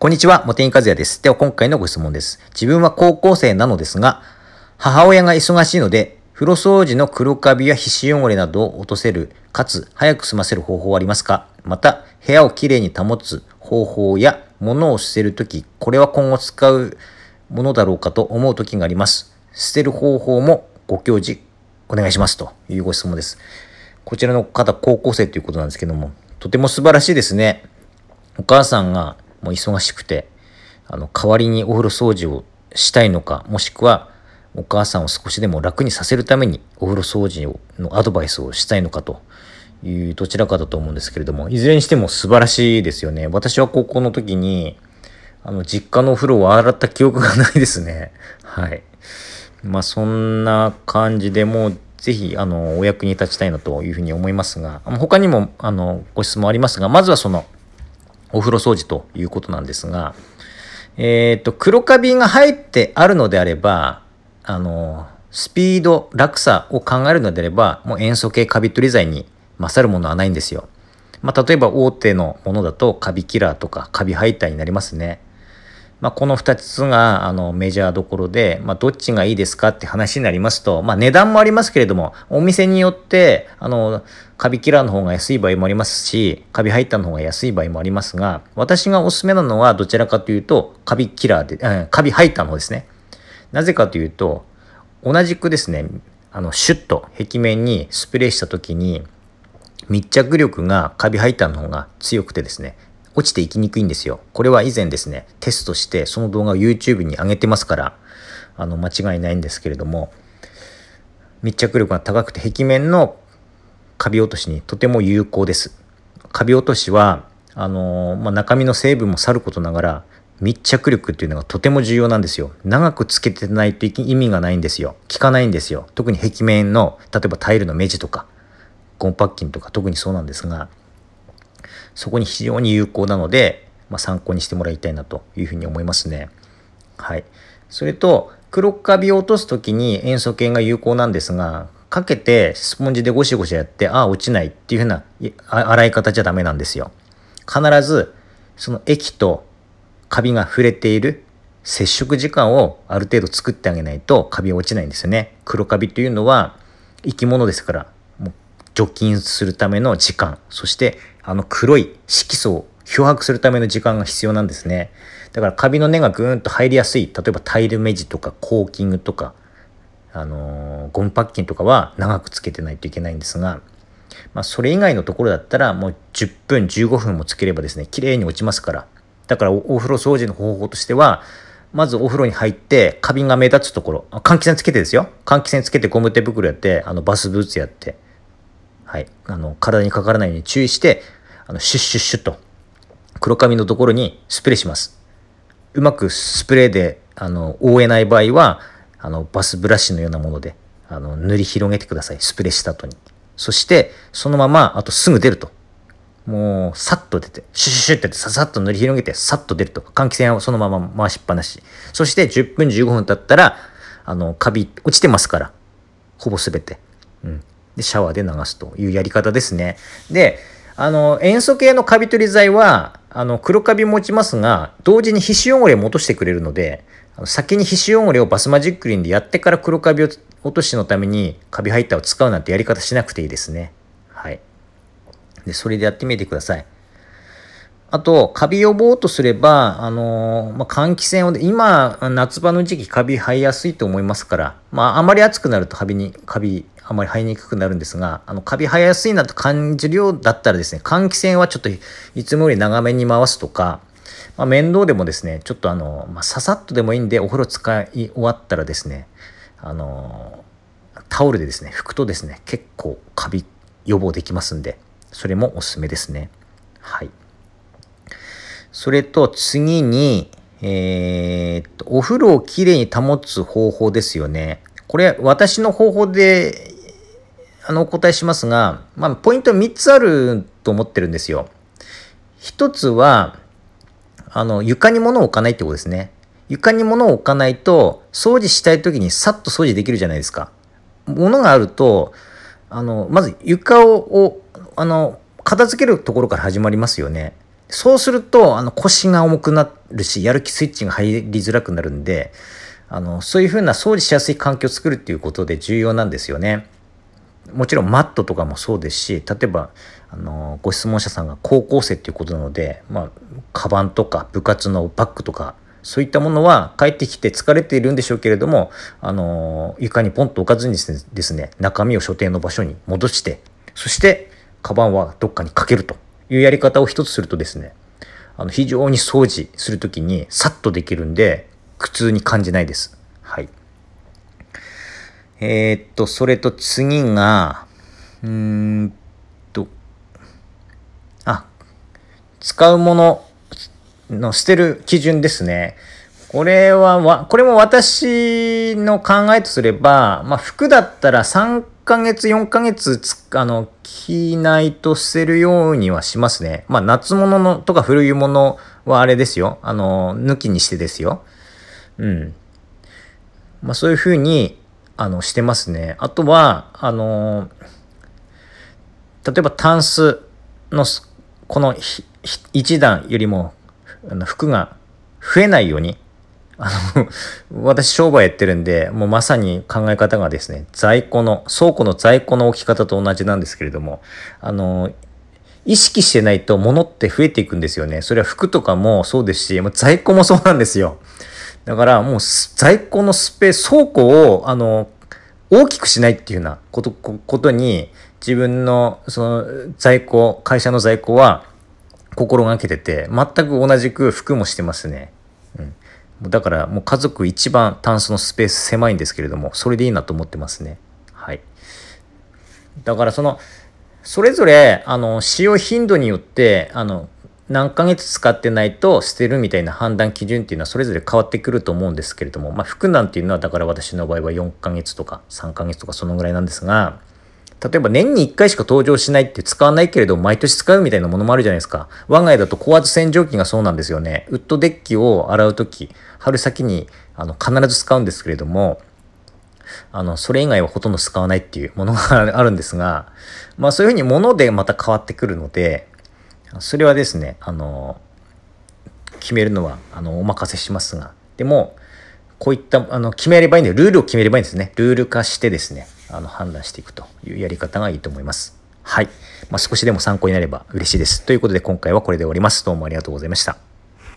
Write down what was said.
こんにちは、茂木和也です。では今回のご質問です。自分は高校生なのですが、母親が忙しいので、風呂掃除の黒カビや皮脂汚れなどを落とせる、かつ早く済ませる方法はありますか？また、部屋をきれいに保つ方法や物を捨てるとき、これは今後使うものだろうかと思うときがあります。捨てる方法もご教示お願いしますというご質問です。こちらの方、高校生ということなんですけども、とても素晴らしいですね。お母さんがもう忙しくて、あの、代わりにお風呂掃除をしたいのか、もしくは、お母さんを少しでも楽にさせるためにお風呂掃除のアドバイスをしたいのかというどちらかだと思うんですけれども、いずれにしても素晴らしいですよね。私は高校の時に、あの、実家のお風呂を洗った記憶がないですね。はい。まあ、そんな感じでもう、ぜひ、あの、お役に立ちたいなというふうに思いますが、他にも、あの、ご質問ありますが、まずはその、お風呂掃除ということなんですが、えっ、と、黒カビが入ってあるのであれば、あの、スピード、落差を考えるのであれば、もう塩素系カビ取り剤に勝るものはないんですよ。まあ、例えば大手のものだとカビキラーとかカビハイターになりますね。まあ、この2つがあのメジャーどころで、まあ、どっちがいいですかって話になりますと、まあ、値段もありますけれども、お店によって、あの、カビキラーの方が安い場合もありますし、カビハイターの方が安い場合もありますが、私がおすすめなのはどちらかというと、カビキラーで、カビハイターの方ですね。なぜかというと、同じくですね、あの、シュッと壁面にスプレーした時に、密着力がカビハイターの方が強くてですね、落ちていきにくいんですよ。これは以前ですね、テストしてその動画を YouTube に上げてますから、あの、間違いないんですけれども、密着力が高くて壁面のカビ落としにとても有効です。カビ落としは、あのまあ、中身の成分もさることながら、密着力っていうのがとても重要なんですよ。長くつけてないと意味がないんですよ。効かないんですよ。特に壁面の、例えばタイルの目地とか、ゴンパッキンとか特にそうなんですが、そこに非常に有効なので、まあ、参考にしてもらいたいなというふうに思いますね。はい。それと、黒カビを落とすときに塩素系が有効なんですが、かけてスポンジでゴシゴシやって、ああ、落ちないっていうふうな洗い方じゃダメなんですよ。必ず、その液とカビが触れている接触時間をある程度作ってあげないとカビは落ちないんですよね。黒カビというのは生き物ですから、除菌するための時間、そしてあの黒い色素を漂白するための時間が必要なんですね。だからカビの根がぐーんと入りやすい、例えばタイル目地とかコーキングとか、あのーゴンパッキンとかは長くつけてないといけないんですが、まあ、それ以外のところだったらもう10分15分もつければですね綺麗に落ちますから。だからお風呂掃除の方法としてはまずお風呂に入ってカビが目立つところ換気扇つけてですよ。換気扇つけてゴム手袋やってあのバスブーツやって。はい。あの体にかからないように注意してあのシュッシュッシュッと黒髪のところにスプレーします。うまくスプレーであの覆えない場合はあのバスブラシのようなものであの塗り広げてください。スプレーした後に。そしてそのままあとすぐ出ると。もうさっと出てシュシュシュってささっと塗り広げてさっと出ると。換気扇をそのまま回しっぱなし。そして10分15分経ったらあのカビ落ちてますから。ほぼ全て、でシャワーで流すというやり方ですね。であの塩素系のカビ取り剤はあの黒カビ持ちますが同時に皮脂汚れも落としてくれるので先に皮脂汚れをバスマジックリンでやってから黒カビを落としのためにカビハイターを使うなんてやり方しなくていいですね。はい。でそれでやってみてください。あと、カビ予防とすれば、あのーまあ、換気扇を、今、夏場の時期、カビ生えやすいと思いますから、まあ、あまり暑くなるとカビに、カビ、あまり生えにくくなるんですが、あの、カビ生えやすいなと感じるようだったらですね、換気扇はちょっといつもより長めに回すとか、まあ、面倒でもですね、ちょっとあの、まあ、ささっとでもいいんで、お風呂使い終わったらですね、あのータオルでですね、拭くとですね、結構カビ予防できますんで、それもおすすめですね。はい。それと次に、えーっと、お風呂をきれいに保つ方法ですよね。これ、私の方法で、あの、お答えしますが、まあ、ポイント3つあると思ってるんですよ。1つは、あの、床に物を置かないってことですね。床に物を置かないと、掃除したい時にさっと掃除できるじゃないですか。物があると、あの、まず床を、をあの、片付けるところから始まりますよね。そうすると、あの、腰が重くなるし、やる気スイッチが入りづらくなるんで、あの、そういうふうな掃除しやすい環境を作るっていうことで重要なんですよね。もちろんマットとかもそうですし、例えば、あの、ご質問者さんが高校生っていうことなので、まあ、カバンとか部活のバッグとか、そういったものは帰ってきて疲れているんでしょうけれども、あの、床にポンと置かずにですね、中身を所定の場所に戻して、そして、カバンはどっかにかけるというやり方を一つするとですね、あの、非常に掃除するときにさっとできるんで、苦痛に感じないです。はい。えー、っと、それと次が、うーんと、あ、使うものの捨てる基準ですね。これは、これも私の考えとすれば、まあ、服だったら3ヶ月、4ヶ月、あの、着ないと捨てるようにはしますね。まあ、夏物のとか古いものはあれですよ。あの、抜きにしてですよ。うん。まあ、そういうふうに、あの、してますね。あとは、あの、例えばタンスの、この一段よりも、服が増えないように、あの、私商売やってるんで、もうまさに考え方がですね、在庫の、倉庫の在庫の置き方と同じなんですけれども、あの、意識してないと物って増えていくんですよね。それは服とかもそうですし、もう在庫もそうなんですよ。だからもう在庫のスペース、倉庫を、あの、大きくしないっていうようなこと、ことに、自分の、その、在庫、会社の在庫は、心がけてて、全く同じく服もしてますね。だからもう家族一番タンスのスペース狭いんですけれども、それでいいなと思ってますね。はい。だからその、それぞれ、あの、使用頻度によって、あの、何ヶ月使ってないと捨てるみたいな判断基準っていうのはそれぞれ変わってくると思うんですけれども、まあ、服なんていうのはだから私の場合は4ヶ月とか3ヶ月とかそのぐらいなんですが、例えば年に1回しか登場しないって使わないけれど毎年使うみたいなものもあるじゃないですか。我が家だと高圧洗浄機がそうなんですよね。ウッドデッキを洗うとき、春先にあの必ず使うんですけれども、あの、それ以外はほとんど使わないっていうものが あるんですが、まあそういうふうに物でまた変わってくるので、それはですね、あの、決めるのは、あの、お任せしますが、でも、こういった、あの、決めればいいんで、ルールを決めればいいんですね。ルール化してですね、あの、判断していくというやり方がいいと思います。はい。まあ、少しでも参考になれば嬉しいです。ということで、今回はこれで終わります。どうもありがとうございました。